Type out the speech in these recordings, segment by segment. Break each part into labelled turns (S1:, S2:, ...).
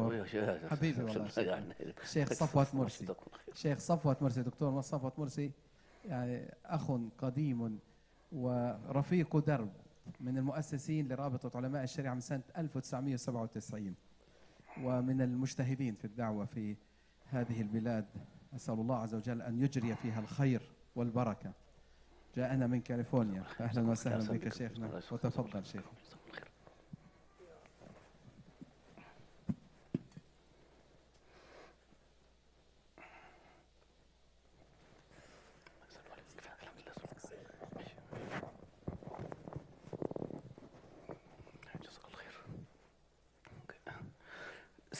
S1: دكتور. حبيبي والله. الشيخ صفوت مرسي. الشيخ صفوت مرسي دكتور صفوت مرسي. يعني أخ قديم ورفيق درب من المؤسسين لرابطة علماء الشريعة من سنة 1997 ومن المجتهدين في الدعوة في هذه البلاد أسأل الله عز وجل أن يجري فيها الخير والبركة. جاءنا من كاليفورنيا. أهلا وسهلا بك شيخنا. وتفضل شيخنا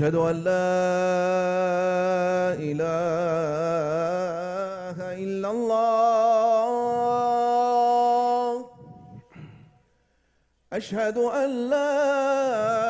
S2: أشهد أن لا إله إلا الله. أشهد أن لا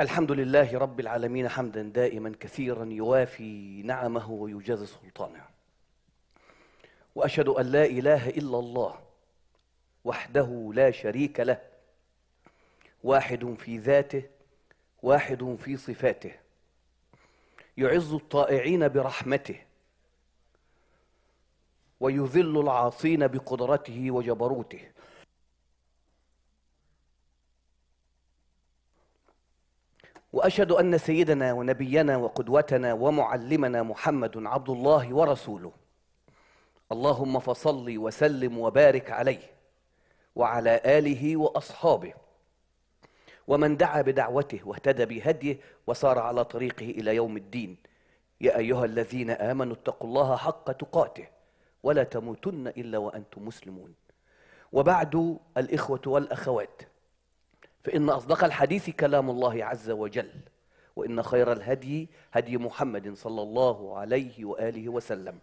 S3: الحمد لله رب العالمين حمدا دائما كثيرا يوافي نعمه ويجازي سلطانه. وأشهد أن لا إله إلا الله وحده لا شريك له واحد في ذاته واحد في صفاته. يعز الطائعين برحمته ويذل العاصين بقدرته وجبروته. وأشهد أن سيدنا ونبينا وقدوتنا ومعلمنا محمد عبد الله ورسوله. اللهم فصل وسلم وبارك عليه وعلى آله وأصحابه ومن دعا بدعوته واهتدى بهديه وسار على طريقه إلى يوم الدين. يا أيها الذين آمنوا اتقوا الله حق تقاته ولا تموتن إلا وأنتم مسلمون. وبعد الإخوة والأخوات فإن أصدق الحديث كلام الله عز وجل وإن خير الهدي هدي محمد صلى الله عليه وآله وسلم.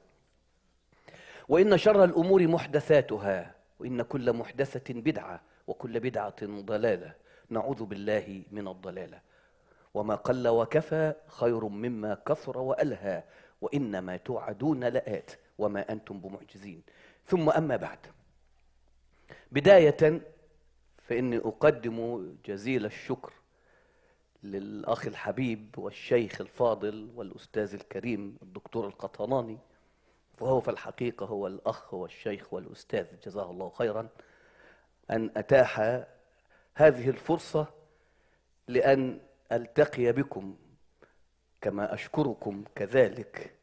S3: وإن شر الأمور محدثاتها وإن كل محدثة بدعة وكل بدعة ضلالة. نعوذ بالله من الضلالة. وما قل وكفى خير مما كثر وألهى وإنما توعدون لآت وما أنتم بمعجزين. ثم أما بعد. بداية فإني أقدم جزيل الشكر للأخ الحبيب والشيخ الفاضل والأستاذ الكريم الدكتور القطناني فهو في الحقيقة هو الأخ والشيخ والأستاذ جزاه الله خيرا أن أتاح هذه الفرصة لأن ألتقي بكم كما أشكركم كذلك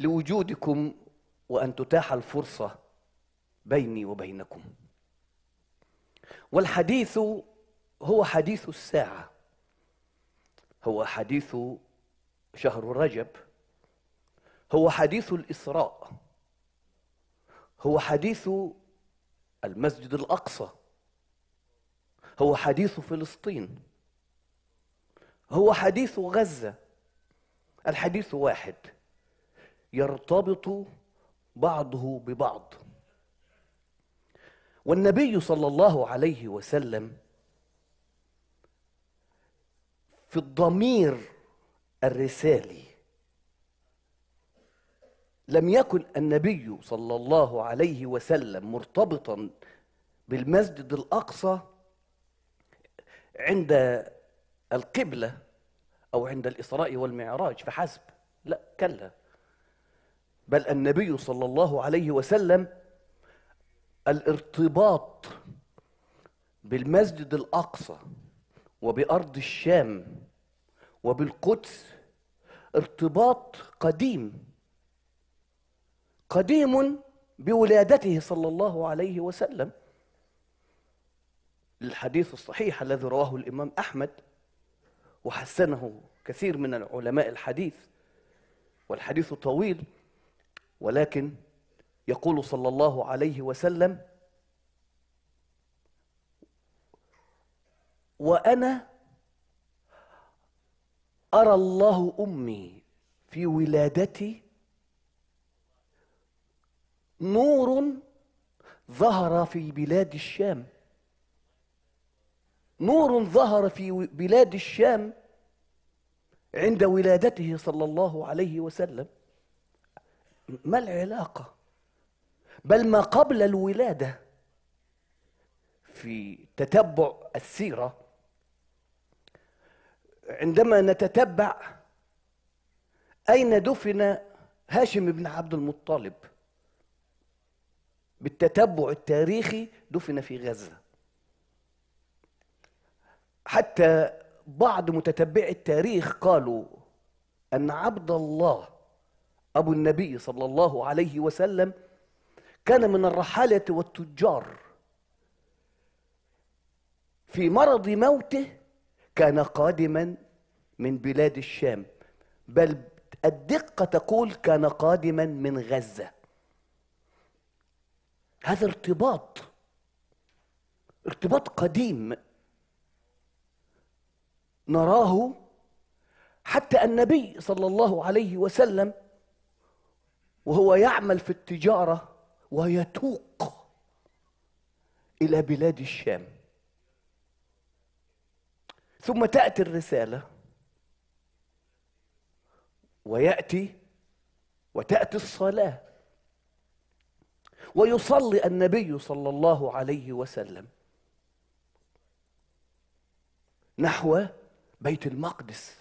S3: لوجودكم وأن تتاح الفرصة بيني وبينكم. والحديث هو حديث الساعة. هو حديث شهر رجب. هو حديث الإسراء. هو حديث المسجد الأقصى. هو حديث فلسطين. هو حديث غزة. الحديث واحد. يرتبط بعضه ببعض. والنبي صلى الله عليه وسلم في الضمير الرسالي لم يكن النبي صلى الله عليه وسلم مرتبطا بالمسجد الأقصى عند القبلة أو عند الإسراء والمعراج فحسب. لا كلا. بل النبي صلى الله عليه وسلم الارتباط بالمسجد الأقصى وبأرض الشام وبالقدس ارتباط قديم قديم بولادته صلى الله عليه وسلم. الحديث الصحيح الذي رواه الإمام أحمد وحسنه كثير من العلماء الحديث والحديث طويل ولكن يقول صلى الله عليه وسلم وأنا أرى الله أمي في ولادتي نور ظهر في بلاد الشام. نور ظهر في بلاد الشام عند ولادته صلى الله عليه وسلم. ما العلاقة؟ بل ما قبل الولادة. في تتبع السيرة عندما نتتبع أين دفن هاشم بن عبد المطلب؟ بالتتبع التاريخي دفن في غزة. حتى بعض متتبعي التاريخ قالوا أن عبد الله أبو النبي صلى الله عليه وسلم كان من الرحالة والتجار. في مرض موته كان قادما من بلاد الشام بل الدقة تقول كان قادما من غزة. هذا ارتباط ارتباط قديم. نراه حتى النبي صلى الله عليه وسلم وهو يعمل في التجارة ويتوق إلى بلاد الشام. ثم تأتي الرسالة ويأتي وتأتي الصلاة. ويصلي النبي صلى الله عليه وسلم نحو بيت المقدس.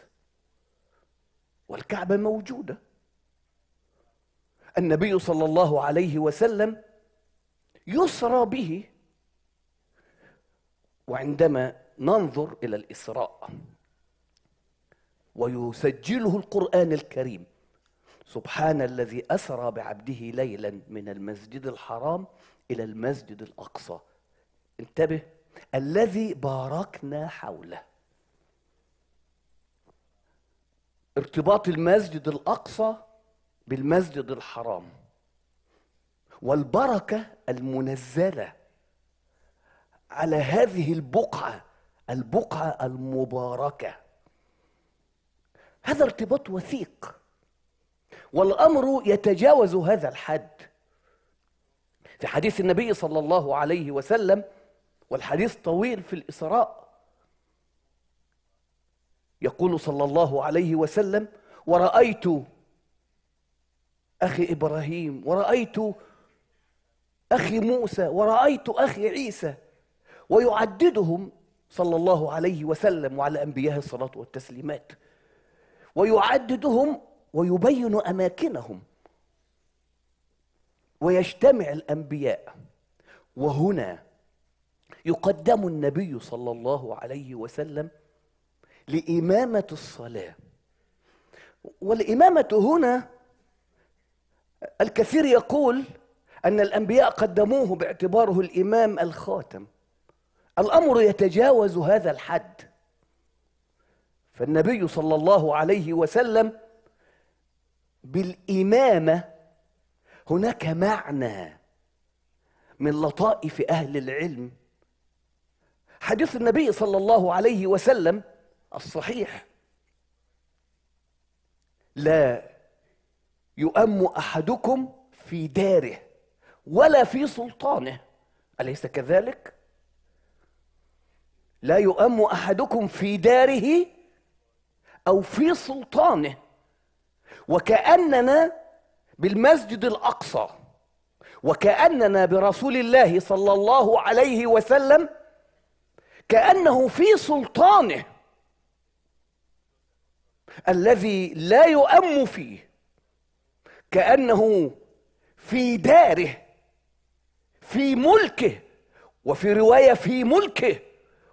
S3: والكعبة موجودة. النبي صلى الله عليه وسلم يسرى به وعندما ننظر إلى الإسراء ويسجله القرآن الكريم. سبحان الذي أسرى بعبده ليلا من المسجد الحرام إلى المسجد الأقصى. انتبه. الذي باركنا حوله. ارتباط المسجد الأقصى بالمسجد الحرام والبركة المنزلة على هذه البقعة البقعة المباركة. هذا ارتباط وثيق والأمر يتجاوز هذا الحد. في حديث النبي صلى الله عليه وسلم والحديث طويل في الإسراء يقول صلى الله عليه وسلم ورأيت أخي إبراهيم ورأيت أخي موسى ورأيت أخي عيسى ويعددهم صلى الله عليه وسلم وعلى انبيائه الصلاة والتسليمات ويعددهم ويبين أماكنهم ويجتمع الأنبياء وهنا يقدم النبي صلى الله عليه وسلم لإمامة الصلاة والإمامة هنا الكثير يقول أن الأنبياء قدموه باعتباره الإمام الخاتم. الأمر يتجاوز هذا الحد. فالنبي صلى الله عليه وسلم بالإمامة هناك معنى من لطائف أهل العلم. حديث النبي صلى الله عليه وسلم الصحيح لا يؤم أحدكم في داره ولا في سلطانه. أليس كذلك؟ لا يؤم أحدكم في داره أو في سلطانه. وكأننا بالمسجد الأقصى وكأننا برسول الله صلى الله عليه وسلم كأنه في سلطانه. الذي لا يؤم فيه كأنه في داره في ملكه وفي رواية في ملكه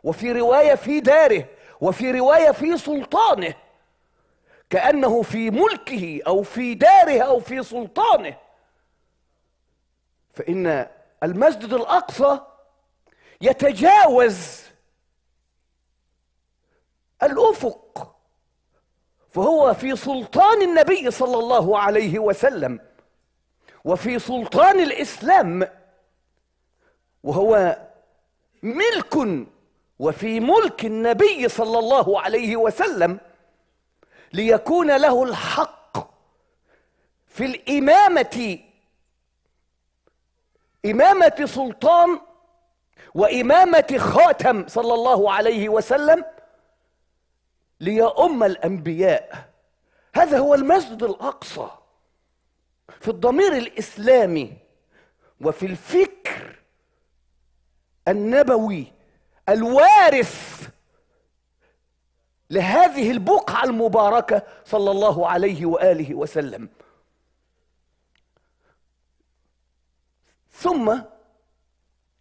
S3: وفي رواية في داره وفي رواية في سلطانه. كأنه في ملكه أو في داره أو في سلطانه. فإن المسجد الأقصى يتجاوز الأفق. فهو في سلطان النبي صلى الله عليه وسلم وفي سلطان الإسلام وهو ملك وفي ملك النبي صلى الله عليه وسلم ليكون له الحق في الإمامة إمامة سلطان وإمامة خاتم صلى الله عليه وسلم ليؤم الأنبياء. هذا هو المسجد الأقصى. في الضمير الإسلامي وفي الفكر النبوي الوارث لهذه البقعة المباركة صلى الله عليه وآله وسلم. ثم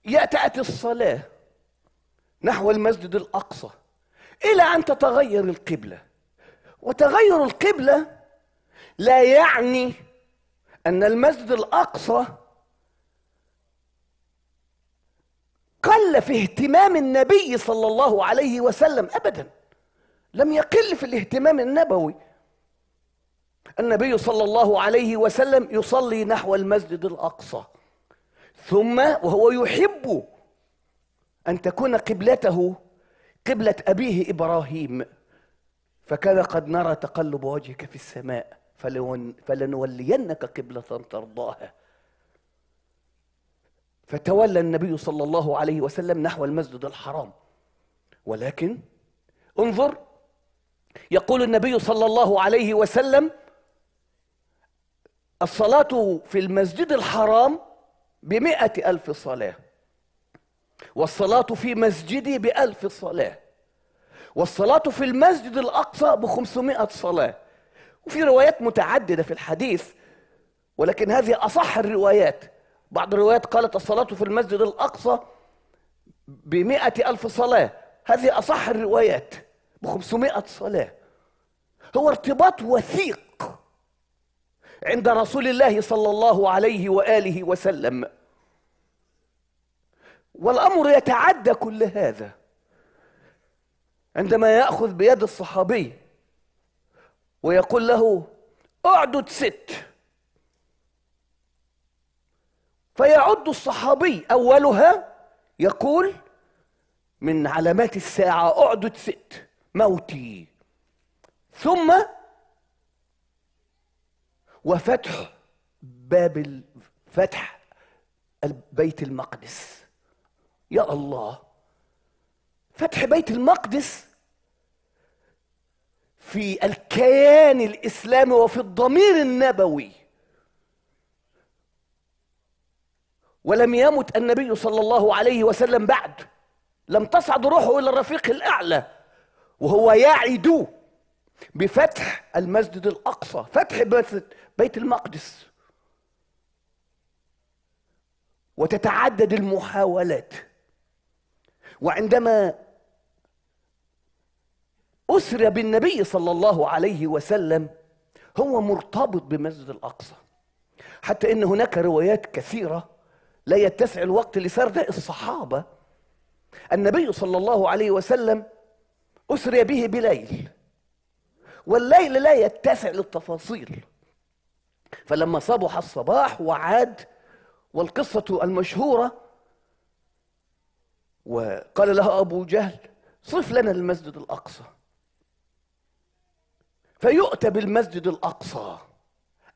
S3: يأتي الصلاة نحو المسجد الأقصى. إلى أن تتغير القبلة. وتغير القبلة لا يعني أن المسجد الأقصى قل في اهتمام النبي صلى الله عليه وسلم ابدا. لم يقل في الاهتمام النبوي. النبي صلى الله عليه وسلم يصلي نحو المسجد الأقصى. ثم وهو يحب أن تكون قبلته قبلة أبيه إبراهيم. فكان قد نرى تقلب وجهك في السماء فلنولينك قبلة ترضاها. فتولى النبي صلى الله عليه وسلم نحو المسجد الحرام. ولكن انظر يقول النبي صلى الله عليه وسلم الصلاة في المسجد الحرام بمئة ألف صلاة. والصلاة في مسجدي بألف صلاة. والصلاة في المسجد الأقصى بخمسمائة صلاة. وفي روايات متعددة في الحديث ولكن هذه أصح الروايات. بعض الروايات قالت الصلاة في المسجد الأقصى بمئة ألف صلاة. هذه أصح الروايات بخمسمائة صلاة. هو ارتباط وثيق عند رسول الله صلى الله عليه وآله وسلم. والأمر يتعدى كل هذا. عندما يأخذ بيد الصحابي ويقول له اعدد ست فيعد الصحابي أولها يقول من علامات الساعة اعدد ست موتي. ثم وفتح باب فتح بيت المقدس. يا الله. فتح بيت المقدس في الكيان الإسلامي وفي الضمير النبوي. ولم يمت النبي صلى الله عليه وسلم بعد. لم تصعد روحه إلى الرفيق الأعلى. وهو يعد بفتح المسجد الأقصى فتح بيت المقدس. وتتعدد المحاولات. وعندما أسري بالنبي صلى الله عليه وسلم هو مرتبط بمسجد الأقصى. حتى إن هناك روايات كثيرة لا يتسع الوقت لسرد الصحابة. النبي صلى الله عليه وسلم أسري به بليل والليل لا يتسع للتفاصيل. فلما صبح الصباح وعاد والقصة المشهورة وقال له أبو جهل صف لنا المسجد الأقصى. فيؤتى بالمسجد الأقصى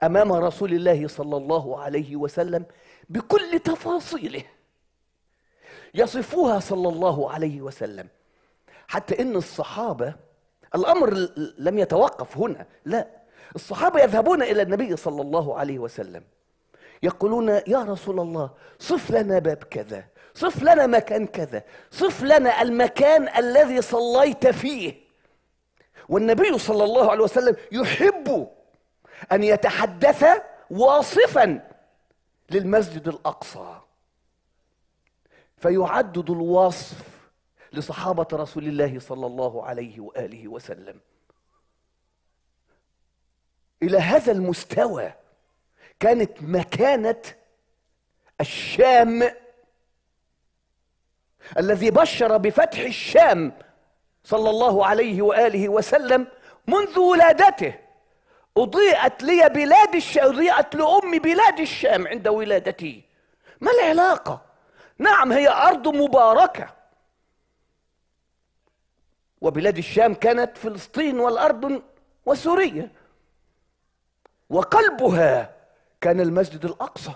S3: أمام رسول الله صلى الله عليه وسلم بكل تفاصيله. يصفوها صلى الله عليه وسلم. حتى إن الصحابة الأمر لم يتوقف هنا لا. الصحابة يذهبون إلى النبي صلى الله عليه وسلم. يقولون يا رسول الله صف لنا باب كذا. صف لنا مكان كذا صف لنا المكان الذي صليت فيه. والنبي صلى الله عليه وسلم يحب أن يتحدث واصفا للمسجد الأقصى. فيعدد الوصف لصحابة رسول الله صلى الله عليه وآله وسلم. إلى هذا المستوى كانت مكانة الشام الذي بشر بفتح الشام صلى الله عليه وآله وسلم منذ ولادته. أضيئت لي بلاد الشام أضيئت لأمي بلاد الشام عند ولادتي. ما العلاقة؟ نعم هي أرض مباركة. وبلاد الشام كانت فلسطين والأردن وسوريا. وقلبها كان المسجد الأقصى.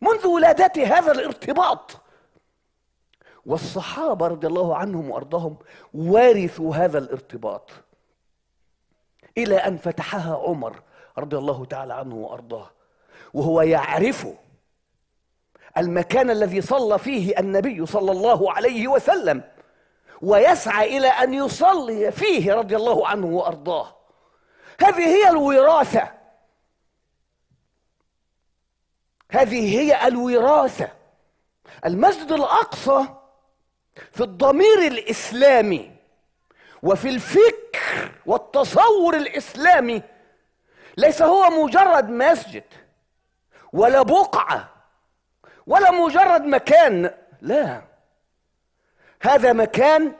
S3: منذ ولادتي هذا الارتباط. والصحابة رضي الله عنهم وأرضاهم وارثوا هذا الارتباط. إلى أن فتحها عمر رضي الله تعالى عنه وأرضاه. وهو يعرف المكان الذي صلى فيه النبي صلى الله عليه وسلم ويسعى إلى أن يصلي فيه رضي الله عنه وأرضاه. هذه هي الوراثة. هذه هي الوراثة. المسجد الأقصى في الضمير الإسلامي وفي الفكر والتصور الإسلامي ليس هو مجرد مسجد ولا بقعة ولا مجرد مكان لا. هذا مكان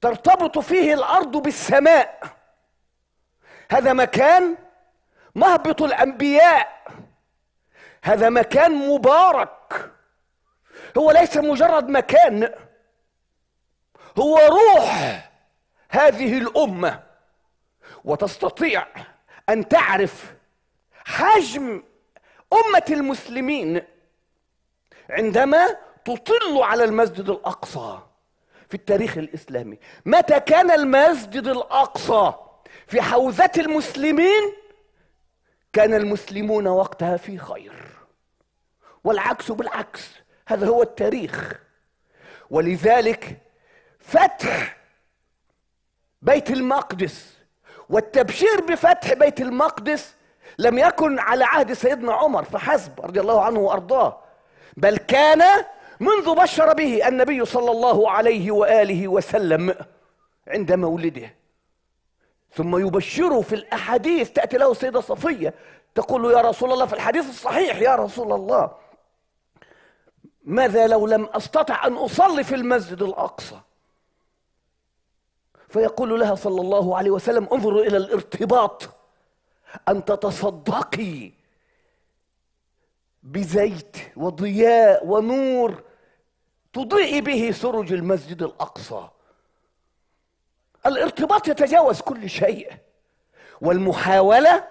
S3: ترتبط فيه الأرض بالسماء. هذا مكان مهبط الأنبياء. هذا مكان مبارك. هو ليس مجرد مكان. هو روح هذه الأمة. وتستطيع أن تعرف حجم أمة المسلمين عندما تطل على المسجد الأقصى في التاريخ الإسلامي. متى كان المسجد الأقصى في حوزة المسلمين؟ كان المسلمون وقتها في خير. والعكس بالعكس. هذا هو التاريخ. ولذلك فتح بيت المقدس والتبشير بفتح بيت المقدس لم يكن على عهد سيدنا عمر فحسب رضي الله عنه وأرضاه بل كان منذ بشر به النبي صلى الله عليه وآله وسلم عند مولده. ثم يبشره في الأحاديث تأتي له السيده صفية تقول يا رسول الله في الحديث الصحيح يا رسول الله. ماذا لو لم أستطع أن أصلي في المسجد الأقصى؟ فيقول لها صلى الله عليه وسلم انظروا إلى الارتباط. أن تتصدقي بزيت وضياء ونور تضيء به سرج المسجد الأقصى. الارتباط يتجاوز كل شيء. والمحاولة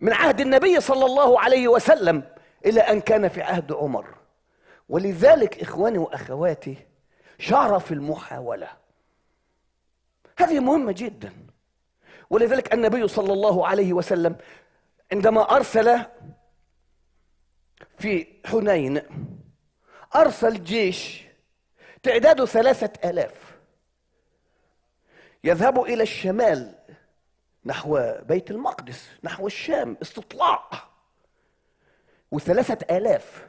S3: من عهد النبي صلى الله عليه وسلم إلى أن كان في عهد عمر. ولذلك إخواني وأخواتي شرف المحاولة. هذه مهمة جدا. ولذلك النبي صلى الله عليه وسلم عندما أرسل في حنين أرسل جيش تعداده ثلاثة آلاف. يذهب إلى الشمال نحو بيت المقدس نحو الشام استطلاع. وثلاثة آلاف.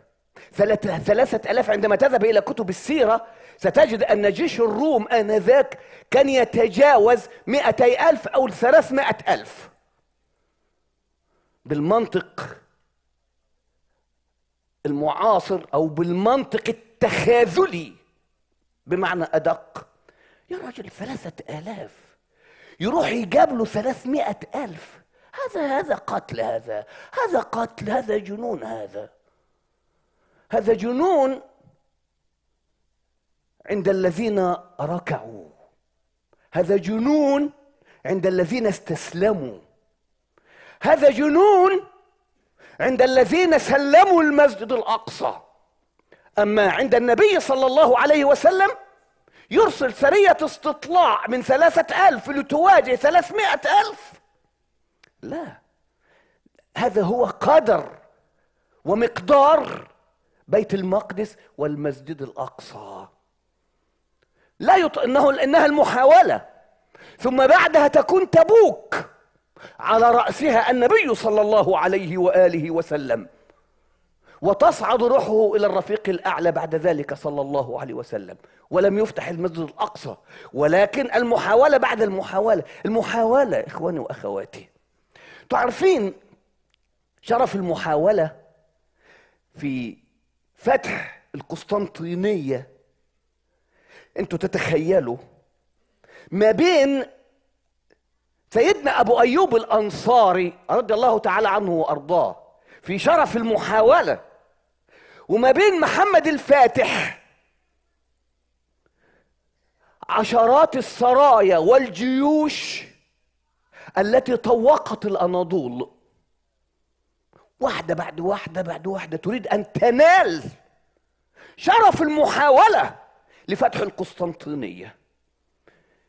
S3: ثلاثة, آلاف عندما تذهب إلى كتب السيرة ستجد أن جيش الروم آنذاك كان يتجاوز مئتي ألف أو ثلاثمائة ألف. بالمنطق المعاصر أو بالمنطق التخاذلي بمعنى أدق. يا راجل ثلاثة آلاف. يروح يجاب له ثلاثمائة ألف. هذا هذا قتل هذا هذا قتل هذا جنون هذا. هذا جنون عند الذين ركعوا. هذا جنون عند الذين استسلموا. هذا جنون عند الذين سلموا المسجد الأقصى. أما عند النبي صلى الله عليه وسلم يرسل سرية استطلاع من ثلاثة ألف لتواجه ثلاثمائة ألف. لا. هذا هو قدر ومقدار بيت المقدس والمسجد الأقصى. لا يط... إنه إنها المحاولة. ثم بعدها تكون تبوك على رأسها النبي صلى الله عليه وآله وسلم. وتصعد روحه إلى الرفيق الأعلى بعد ذلك صلى الله عليه وسلم. ولم يفتح المسجد الأقصى. ولكن المحاولة بعد المحاولة. المحاولة إخواني وأخواتي تعرفين شرف المحاولة في فتح القسطنطينية. أنتوا تتخيلوا ما بين سيدنا أبو أيوب الأنصاري رضي الله تعالى عنه وأرضاه في شرف المحاولة وما بين محمد الفاتح عشرات السرايا والجيوش التي طوقت الأناضول. واحدة بعد واحدة بعد واحدة تريد أن تنال شرف المحاولة لفتح القسطنطينية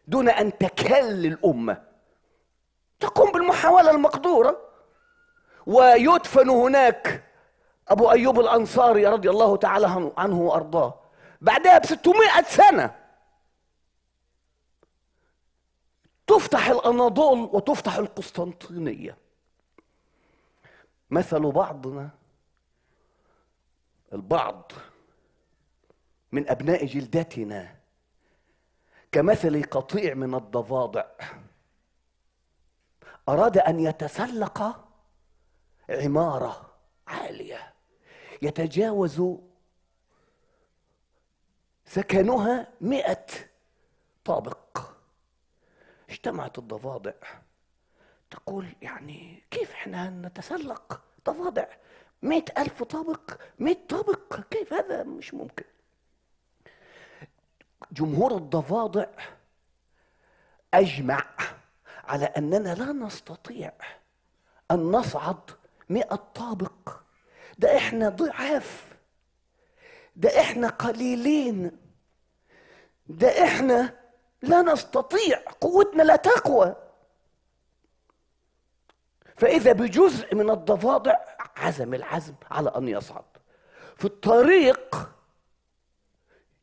S3: دون أن تكل الأمة. تقوم بالمحاولة المقدورة. ويدفن هناك أبو أيوب الأنصاري رضي الله تعالى عنه وأرضاه. بعدها ب 600 سنة تفتح الأناضول وتفتح القسطنطينية. مثل بعضنا البعض من أبناء جلدتنا كمثل قطيع من الضفادع. أراد أن يتسلق عمارة عالية. يتجاوز سكنها مئة طابق. اجتمعت الضفادع. تقول يعني كيف إحنا نتسلق ضفادع؟ مئة ألف طابق مئة طابق كيف هذا مش ممكن؟ جمهور الضفادع أجمع على أننا لا نستطيع أن نصعد مئة طابق. ده إحنا ضعاف. ده إحنا قليلين. ده إحنا لا نستطيع قوتنا لا تقوى. فإذا بجزء من الضفادع عزم العزم على أن يصعد. في الطريق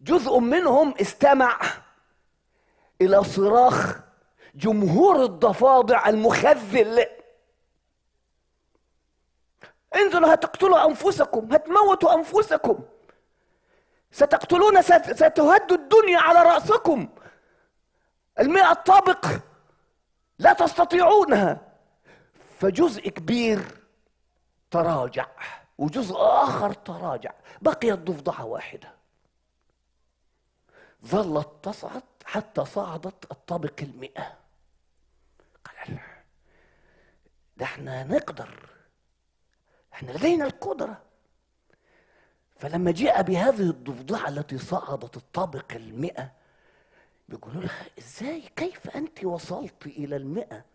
S3: جزء منهم استمع إلى صراخ جمهور الضفادع المخذل. انزلوا هتقتلوا أنفسكم هتموتوا أنفسكم. ستقتلون ستهد الدنيا على رأسكم. المئة طابق لا تستطيعونها. فجزء كبير تراجع وجزء آخر تراجع. بقيت ضفدعة واحدة. ظلت تصعد حتى صعدت الطابق المئة. قال ده إحنا نقدر. إحنا لدينا القدرة. فلما جاء بهذه الضفدعة التي صعدت الطابق المئة بيقولوا لها إزاي؟ كيف أنت وصلت إلى المئة؟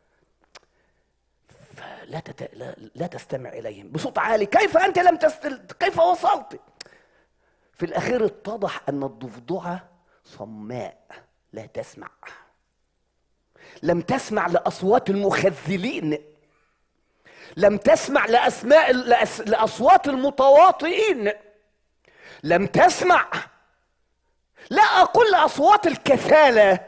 S3: فلا تت... لا... لا تستمع إليهم. بصوت عالي كيف أنت لم تست... كيف وصلت؟ في الأخير اتضح أن الضفدعه صماء لا تسمع. لم تسمع لأصوات المخذلين. لم تسمع لأسماء لأس... لأصوات المتواطئين. لم تسمع لا أقول لأصوات الكسالى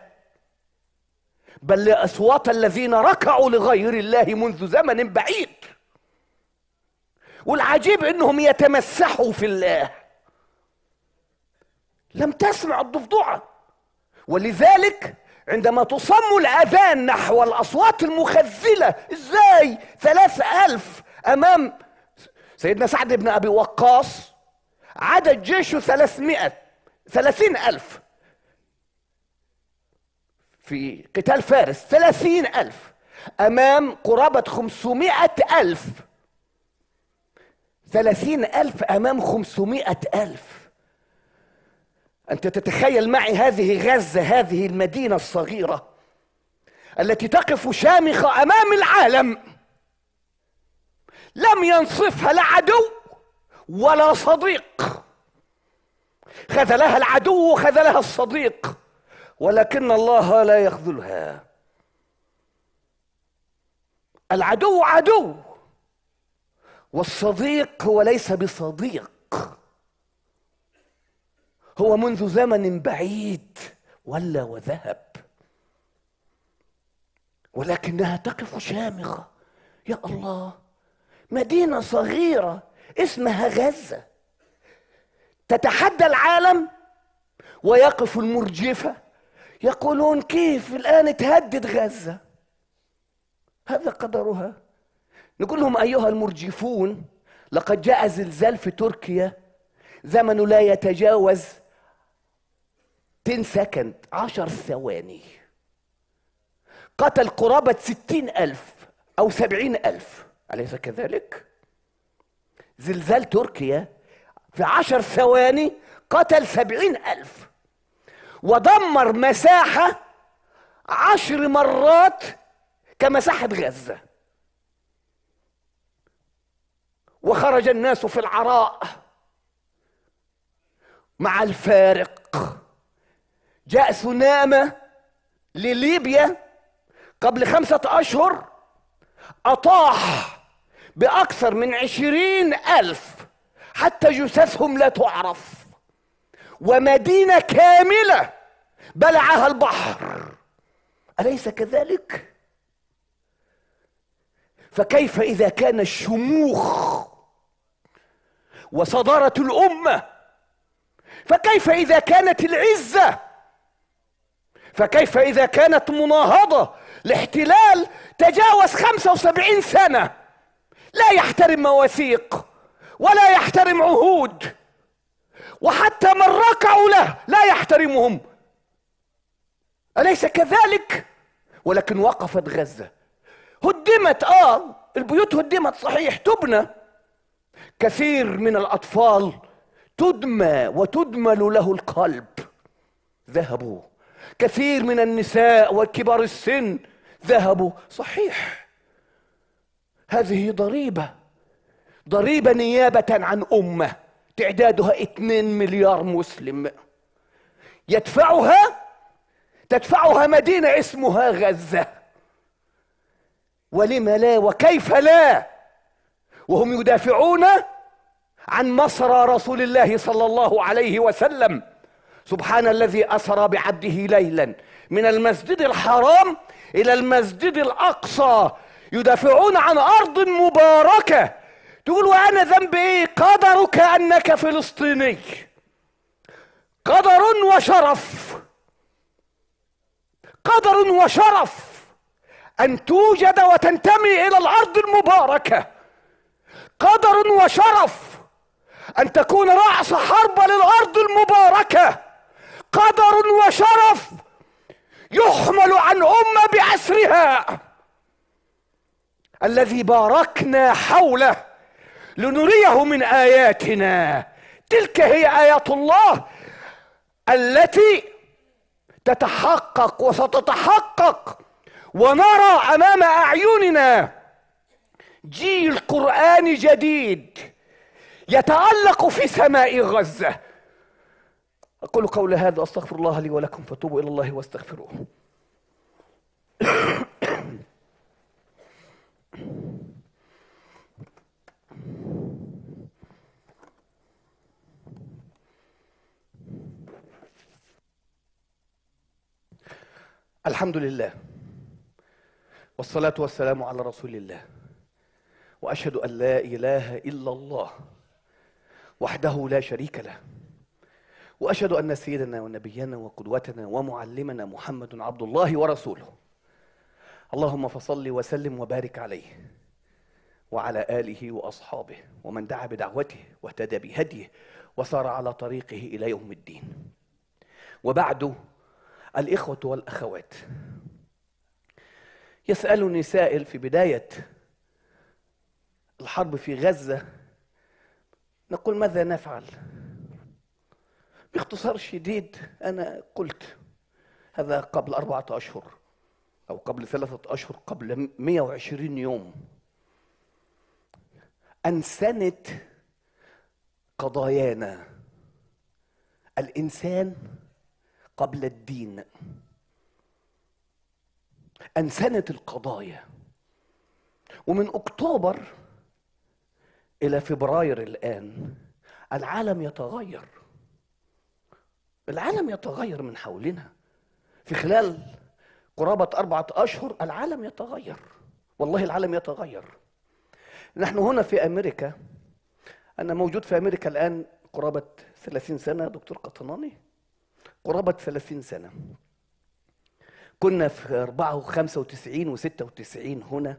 S3: بل لأصوات الذين ركعوا لغير الله منذ زمن بعيد. والعجيب إنهم يتمسحوا في الله. لم تسمع الضفدعة ولذلك عندما تصم الأذان نحو الأصوات المخزلة إزاي؟ ثلاث ألف أمام سيدنا سعد بن أبي وقاص عدد جيشه ثلاثمائة. ثلاثين ألف. في قتال فارس ثلاثين ألف. أمام قرابة خمسمائة ألف. ثلاثين ألف أمام خمسمائة ألف. أنت تتخيل معي هذه غزة هذه المدينة الصغيرة التي تقف شامخة أمام العالم. لم ينصفها لا عدو ولا صديق. خذلها العدو وخذلها الصديق. ولكن الله لا يخذلها. العدو عدو والصديق هو ليس بصديق. هو منذ زمن بعيد ولا وذهب. ولكنها تقف شامخة. يا الله مدينة صغيرة اسمها غزة. تتحدى العالم ويقف المرجفة. يقولون كيف الآن تهدد غزة؟ هذا قدرها. نقول لهم أيها المرجفون لقد جاء زلزال في تركيا. زمنه لا يتجاوز 10 سكند عشر ثواني. قتل قرابة ستين ألف أو سبعين ألف أليس كذلك؟ زلزال تركيا في عشر ثواني قتل سبعين ألف. ودمر مساحة عشر مرات كمساحة غزة. وخرج الناس في العراء مع الفارق. جاء سنامة لليبيا قبل خمسة أشهر أطاح بأكثر من عشرين ألف. حتى جثثهم لا تعرف. ومدينة كاملة بلعها البحر. أليس كذلك؟ فكيف إذا كان الشموخ وصدارة الأمة؟ فكيف إذا كانت العزة؟ فكيف إذا كانت مناهضة؟ لاحتلال تجاوز 75 سنة. لا يحترم مواثيق ولا يحترم عهود. وحتى من ركعوا له لا يحترمهم. أليس كذلك؟ ولكن وقفت غزة. هدمت آه البيوت هدمت صحيح تبنى. كثير من الأطفال تدمى وتدمل له القلب. ذهبوا. كثير من النساء وكبار السن ذهبوا. صحيح. هذه ضريبة. ضريبة نيابة عن أمة تعدادها 2 مليار مسلم. يدفعها تدفعها مدينة اسمها غزة. ولم لا وكيف لا؟ وهم يدافعون عن مصر رسول الله صلى الله عليه وسلم. سبحان الذي أسرى بعبده ليلا. من المسجد الحرام إلى المسجد الأقصى. يدافعون عن أرض مباركة. تقول وأنا ذنبي إيه قدرك أنك فلسطيني. قدر وشرف. قدر وشرف أن توجد وتنتمي إلى الأرض المباركة. قدر وشرف أن تكون رأس حرب للأرض المباركة. قدر وشرف يحمل عن أمة باسرها الذي باركنا حوله لنريه من آياتنا. تلك هي آيات الله التي تتحقق وستتحقق ونرى أمام أعيننا جيل قراني جديد يتالق في سماء غزة. أقول قول هذا استغفر الله لي ولكم فتوبوا إلى الله واستغفروه. الحمد لله والصلاة والسلام على رسول الله. وأشهد أن لا إله إلا الله وحده لا شريك له. وأشهد أن سيدنا ونبينا وقدوتنا ومعلمنا محمد عبد الله ورسوله. اللهم فصل وسلم وبارك عليه وعلى آله وأصحابه ومن دعا بدعوته واهتدى بهديه وسار على طريقه إلى يوم الدين. وبعد الإخوة والأخوات. يسألني سائل في بداية الحرب في غزة نقول ماذا نفعل؟ باختصار شديد أنا قلت هذا قبل أربعة أشهر أو قبل ثلاثة أشهر قبل 120 يوم. أنسنت قضايانا. الإنسان قبل الدين. أنسنت القضايا. ومن أكتوبر إلى فبراير الآن العالم يتغير. العالم يتغير من حولنا. في خلال قرابة أربعة أشهر العالم يتغير. والله العالم يتغير. نحن هنا في أمريكا. أنا موجود في أمريكا الآن قرابة 30 سنة دكتور قطناني. قرابة 30 سنة. كنا في 94 و96 هنا.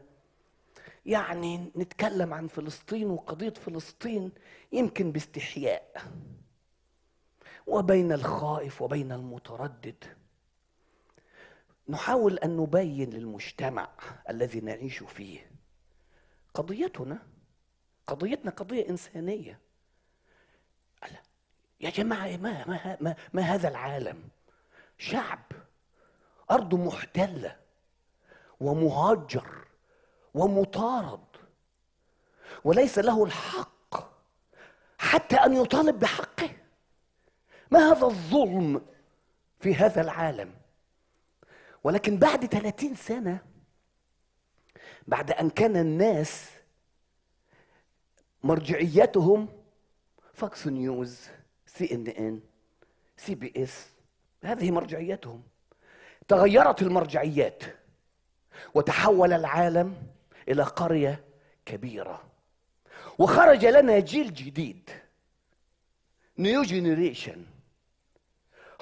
S3: يعني نتكلم عن فلسطين وقضية فلسطين يمكن باستحياء. وبين الخائف وبين المتردد. نحاول أن نبين للمجتمع الذي نعيش فيه قضيتنا. قضيتنا قضية إنسانية. يا جماعة ما, ما, ما, ما هذا العالم؟ شعب أرضه محتلة ومهجر ومطارد وليس له الحق حتى أن يطالب بحقه. ما هذا الظلم في هذا العالم؟ ولكن بعد 30 سنة بعد أن كان الناس مرجعيتهم فاكس نيوز سي ان ان سي بي اس هذه مرجعيتهم. تغيرت المرجعيات وتحول العالم إلى قرية كبيرة. وخرج لنا جيل جديد new generation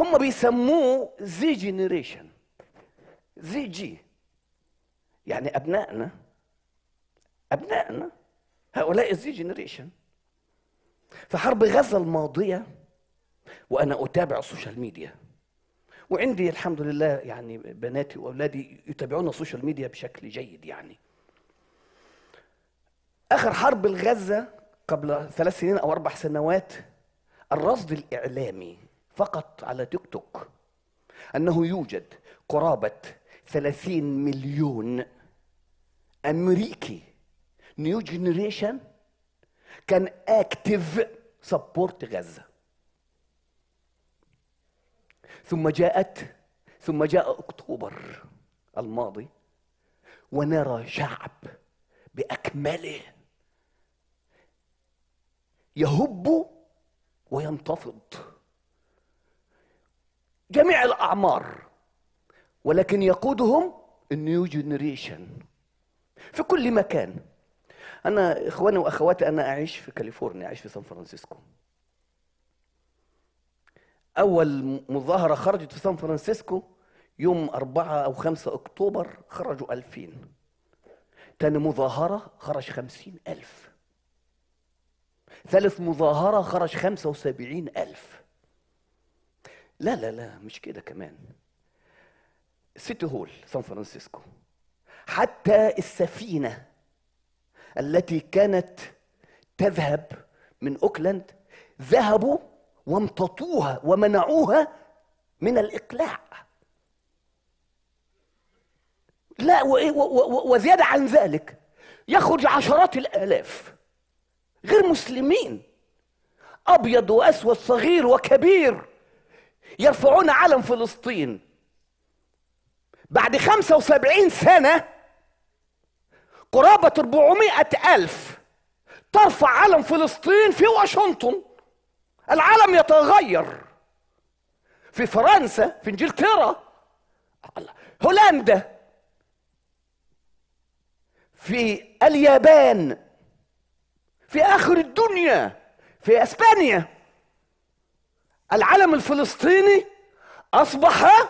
S3: هم بيسموه Z generation ZG يعني أبنائنا أبنائنا هؤلاء ال Z generation في حرب غزة الماضية وأنا أتابع ال social media. وعندي الحمد لله يعني بناتي وأولادي يتابعون ال social media بشكل جيد يعني. آخر حرب الغزة قبل ثلاث سنين أو أربع سنوات الرصد الإعلامي فقط على تيك توك أنه يوجد قرابة 30 مليون أمريكي new generation كان active support غزة. ثم جاءت ثم جاء أكتوبر الماضي ونرى شعب بأكمله يهب وينتفض. جميع الأعمار ولكن يقودهم ال new generation في كل مكان. أنا إخواني وأخواتي أنا أعيش في كاليفورنيا أعيش في سان فرانسيسكو. أول مظاهرة خرجت في سان فرانسيسكو يوم أربعة أو خمسة أكتوبر خرجوا ألفين. تاني مظاهرة خرج خمسين ألف. ثالث مظاهرة خرج خمسة وسبعين ألف. لا لا لا مش كده كمان. City Hall سان فرانسيسكو. حتى السفينة التي كانت تذهب من أوكلاند ذهبوا وامتطوها ومنعوها من الإقلاع. لا وزيادة عن ذلك يخرج عشرات الآلاف غير مسلمين أبيض وأسود صغير وكبير يرفعون علم فلسطين. بعد خمسة وسبعين سنة قرابة 400 ألف ترفع علم فلسطين في واشنطن. العالم يتغير. في فرنسا في إنجلترا. هولندا. في اليابان. في آخر الدنيا. في إسبانيا. العلم الفلسطيني أصبح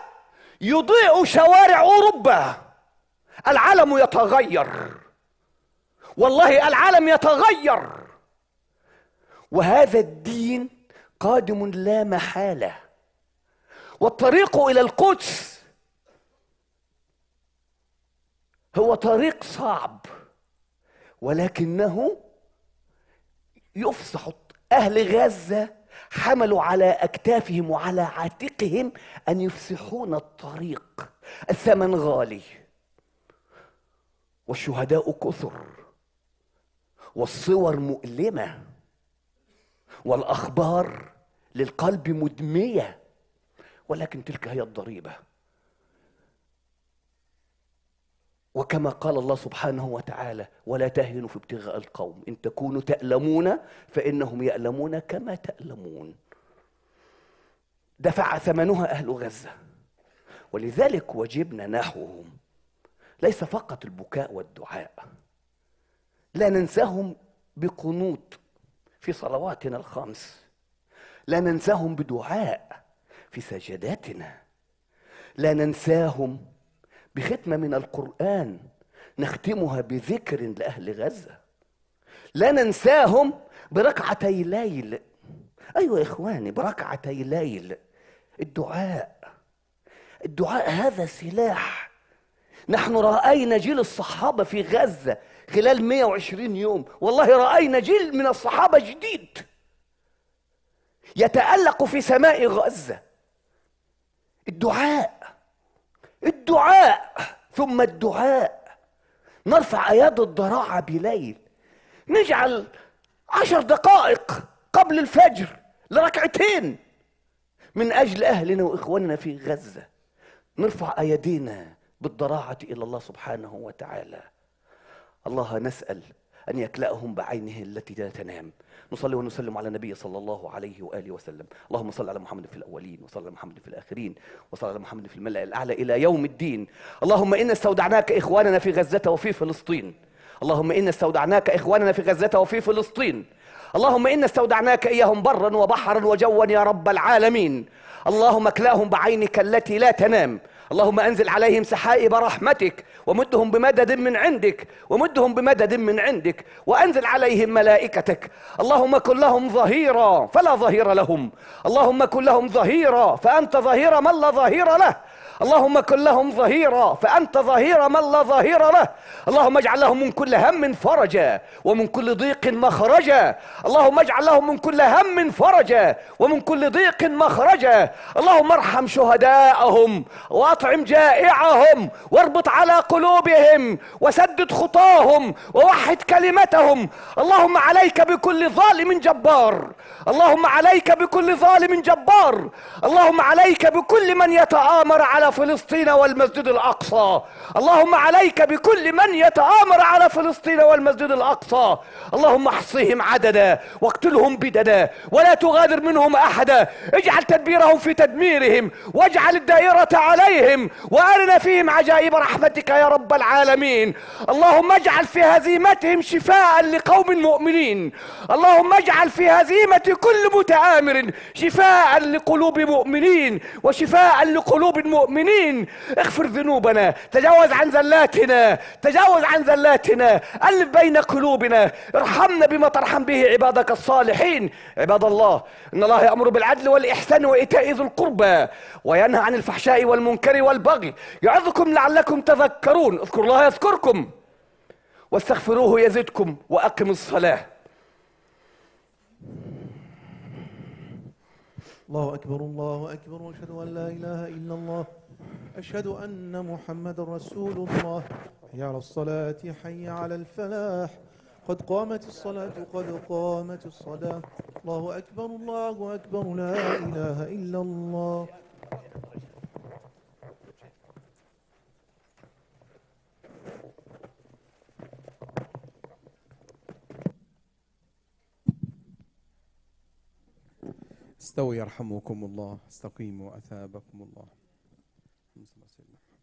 S3: يضيء شوارع أوروبا. العالم يتغير. والله العالم يتغير. وهذا الدين قادم لا محالة. والطريق إلى القدس هو طريق صعب ولكنه يفصح أهل غزة حملوا على أكتافهم وعلى عاتقهم أن يفسحون الطريق. الثمن غالي والشهداء كثر والصور مؤلمة والأخبار للقلب مدمية ولكن تلك هي الضريبة. وكما قال الله سبحانه وتعالى ولا تهنوا في ابتغاء القوم إن تكونوا تألمون فإنهم يألمون كما تألمون. دفع ثمنها أهل غزة ولذلك وجبنا نحوهم. ليس فقط البكاء والدعاء لا ننساهم بقنوط في صلواتنا الخمس. لا ننساهم بدعاء في سجداتنا لا ننساهم بختمة من القرآن نختمها بذكر لأهل غزة. لا ننساهم بركعتي ليل. أيوة يا إخواني بركعتي ليل. الدعاء الدعاء هذا سلاح. نحن رأينا جيل الصحابة في غزة خلال 120 يوم. والله رأينا جيل من الصحابة جديد. يتألق في سماء غزة. الدعاء. الدعاء. ثم الدعاء. نرفع أياد الضراعة بليل. نجعل عشر دقائق قبل الفجر لركعتين من أجل أهلنا وإخواننا في غزة. نرفع ايدينا بالضراعة إلى الله سبحانه وتعالى. الله نسأل أن يكلأهم بعينه التي لا تنام. نصلي ونسلم على النبي صلى الله عليه وآله وسلم. اللهم صل على محمد في الأولين وصل على محمد في الآخرين وصل على محمد في الملأ الأعلى إلى يوم الدين. اللهم إنا استودعناك إخواننا في غزة وفي فلسطين. اللهم إنا استودعناك إخواننا في غزة وفي فلسطين. اللهم إنا استودعناك إياهم برا وبحرا وجوا يا رب العالمين. اللهم اكلاهم بعينك التي لا تنام. اللهم أنزل عليهم سحائب رحمتك ومدهم بمدد من عندك ومدهم بمدد من عندك وأنزل عليهم ملائكتك. اللهم كن لهم ظهيرا فلا ظهير لهم. اللهم كن لهم ظهيرا فأنت ظهير من لا ظهير له. اللهم كن لهم ظهيرا فأنت ظهير من لا ظهير له. اللهم اجعل لهم من كل هم فرجا ومن كل ضيق مخرجا. اللهم اجعل لهم من كل هم فرجا ومن كل ضيق مخرجا. اللهم ارحم شهداءهم وأطعم جائعهم. واربط على قلوبهم وسدد خطاهم ووحد كلمتهم. اللهم عليك بكل ظالم جبار. اللهم عليك بكل ظالم جبار. اللهم عليك بكل من يتآمر على فلسطين والمسجد الأقصى. اللهم عليك بكل من يتآمر على فلسطين والمسجد الأقصى. اللهم احصهم عددا واقتلهم بددا ولا تغادر منهم أحدا. اجعل تدبيرهم في تدميرهم واجعل الدائرة عليهم وأرنا فيهم عجائب رحمتك يا رب العالمين. اللهم اجعل في هزيمتهم شفاء لقوم مؤمنين. اللهم اجعل في هزيمة كل متآمر شفاء لقلوب مؤمنين وشفاء لقلوب مؤمنين. اغفر ذنوبنا. تجاوز عن زلاتنا تجاوز عن زلاتنا ألف بين قلوبنا. ارحمنا بما ترحم به عبادك الصالحين. عباد الله إن الله يأمر بالعدل والإحسان وإيتاء ذي القربى وينهى عن الفحشاء والمنكر والبغي يعظكم لعلكم تذكرون. اذكروا الله يذكركم. واستغفروه يزدكم وأقم الصلاة.
S2: الله أكبر الله أكبر وأشهد أن لا إله إلا الله. أشهد أن محمد رسول الله. حي على الصلاة حي على الفلاح. قد قامت الصلاة قد قامت الصلاة. الله أكبر الله أكبر لا إله إلا الله.
S1: استووا يرحمكم الله استقيموا أثابكم الله اللهم صل على سيدنا محمد.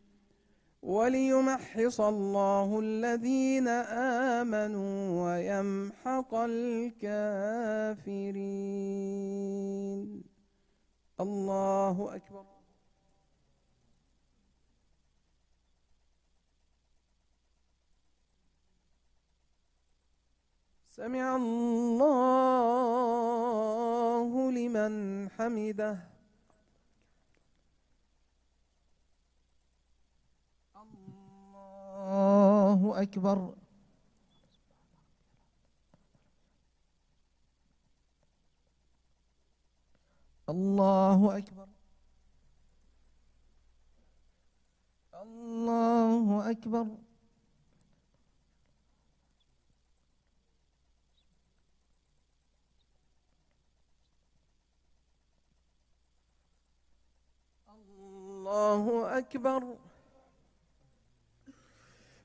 S1: وليمحص الله الذين آمنوا ويمحق الكافرين. الله أكبر. سمع الله لمن حمده. الله أكبر. الله أكبر. الله أكبر. الله أكبر.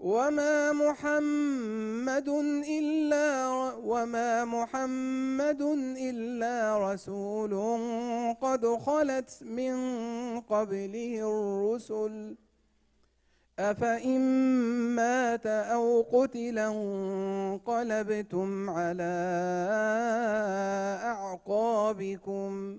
S1: وما محمد إلا وما محمد إلا رسول قد خلت من قبله الرسل أفإن مات أو قتل انقلبتم على أعقابكم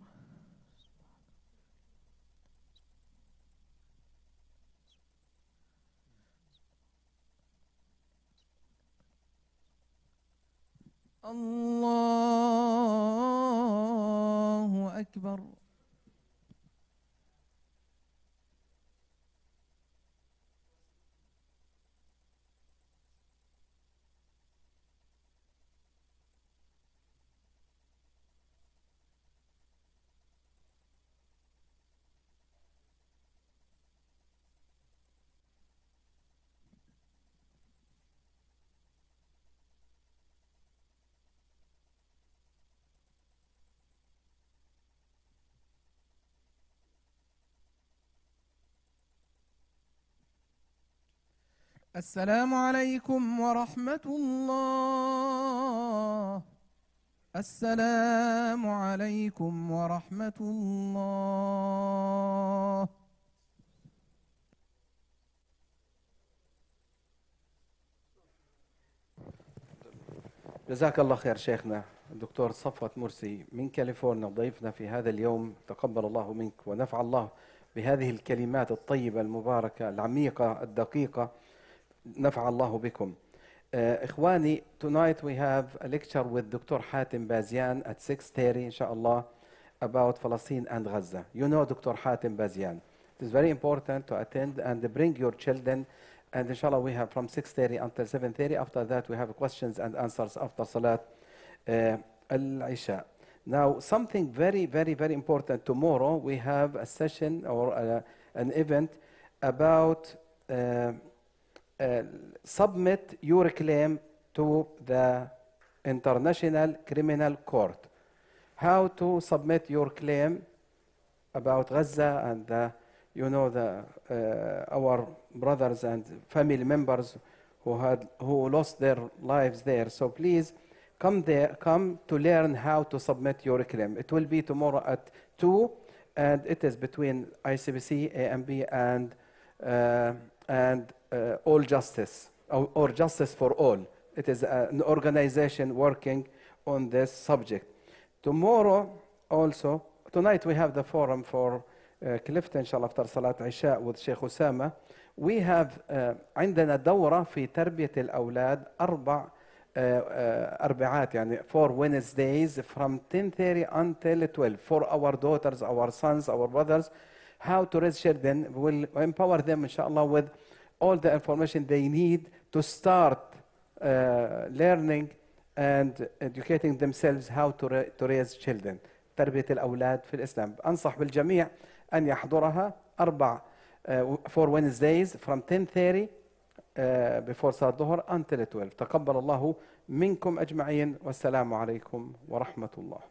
S1: الله أكبر. السلام عليكم ورحمة الله. السلام عليكم ورحمة الله.
S4: جزاك الله خير شيخنا الدكتور صفوت مرسي من كاليفورنيا ضيفنا في هذا اليوم تقبل الله منك ونفع الله بهذه الكلمات الطيبة المباركة العميقة الدقيقة. نفع الله بكم uh, إخواني tonight we have a lecture with Dr. Hatim Bazian at 6.30 إن شاء الله about Palestine and Gaza. You know Dr. Hatim Bazian. It is very important to attend and bring your children and inshallah we have from 6.30 until 7.30. After that we have questions and answers after Salat uh, al-Isha. Now something very, very, very important. Tomorrow we have a session or a, an event about uh, uh, submit your claim to the International Criminal Court. How to submit your claim about Gaza and uh, you know the, uh, our brothers and family members who had who lost their lives there. So please come there, come to learn how to submit your claim. It will be tomorrow at two, and it is between ICBC, AMB, and uh, and All Justice, or, or, Justice for All. It is an organization working on this subject. Tomorrow, also, tonight we have the forum for uh, Clifton, inshallah, after Salat Isha with Sheikh Osama. We have uh, عندنا دورة في تربية الأولاد أربع uh, أربعات يعني for Wednesdays from 10:30 until 12 for our daughters, our sons, our brothers, how to raise children. We'll empower them, inshallah, with all the information they need to start uh, learning and educating themselves how to, ra to raise children تربية الأولاد في الإسلام أنصح بالجميع أن يحضرها أربع uh, for Wednesdays from 10:30 uh, before صلاة الظهر until 12 تقبل الله منكم أجمعين والسلام عليكم ورحمة الله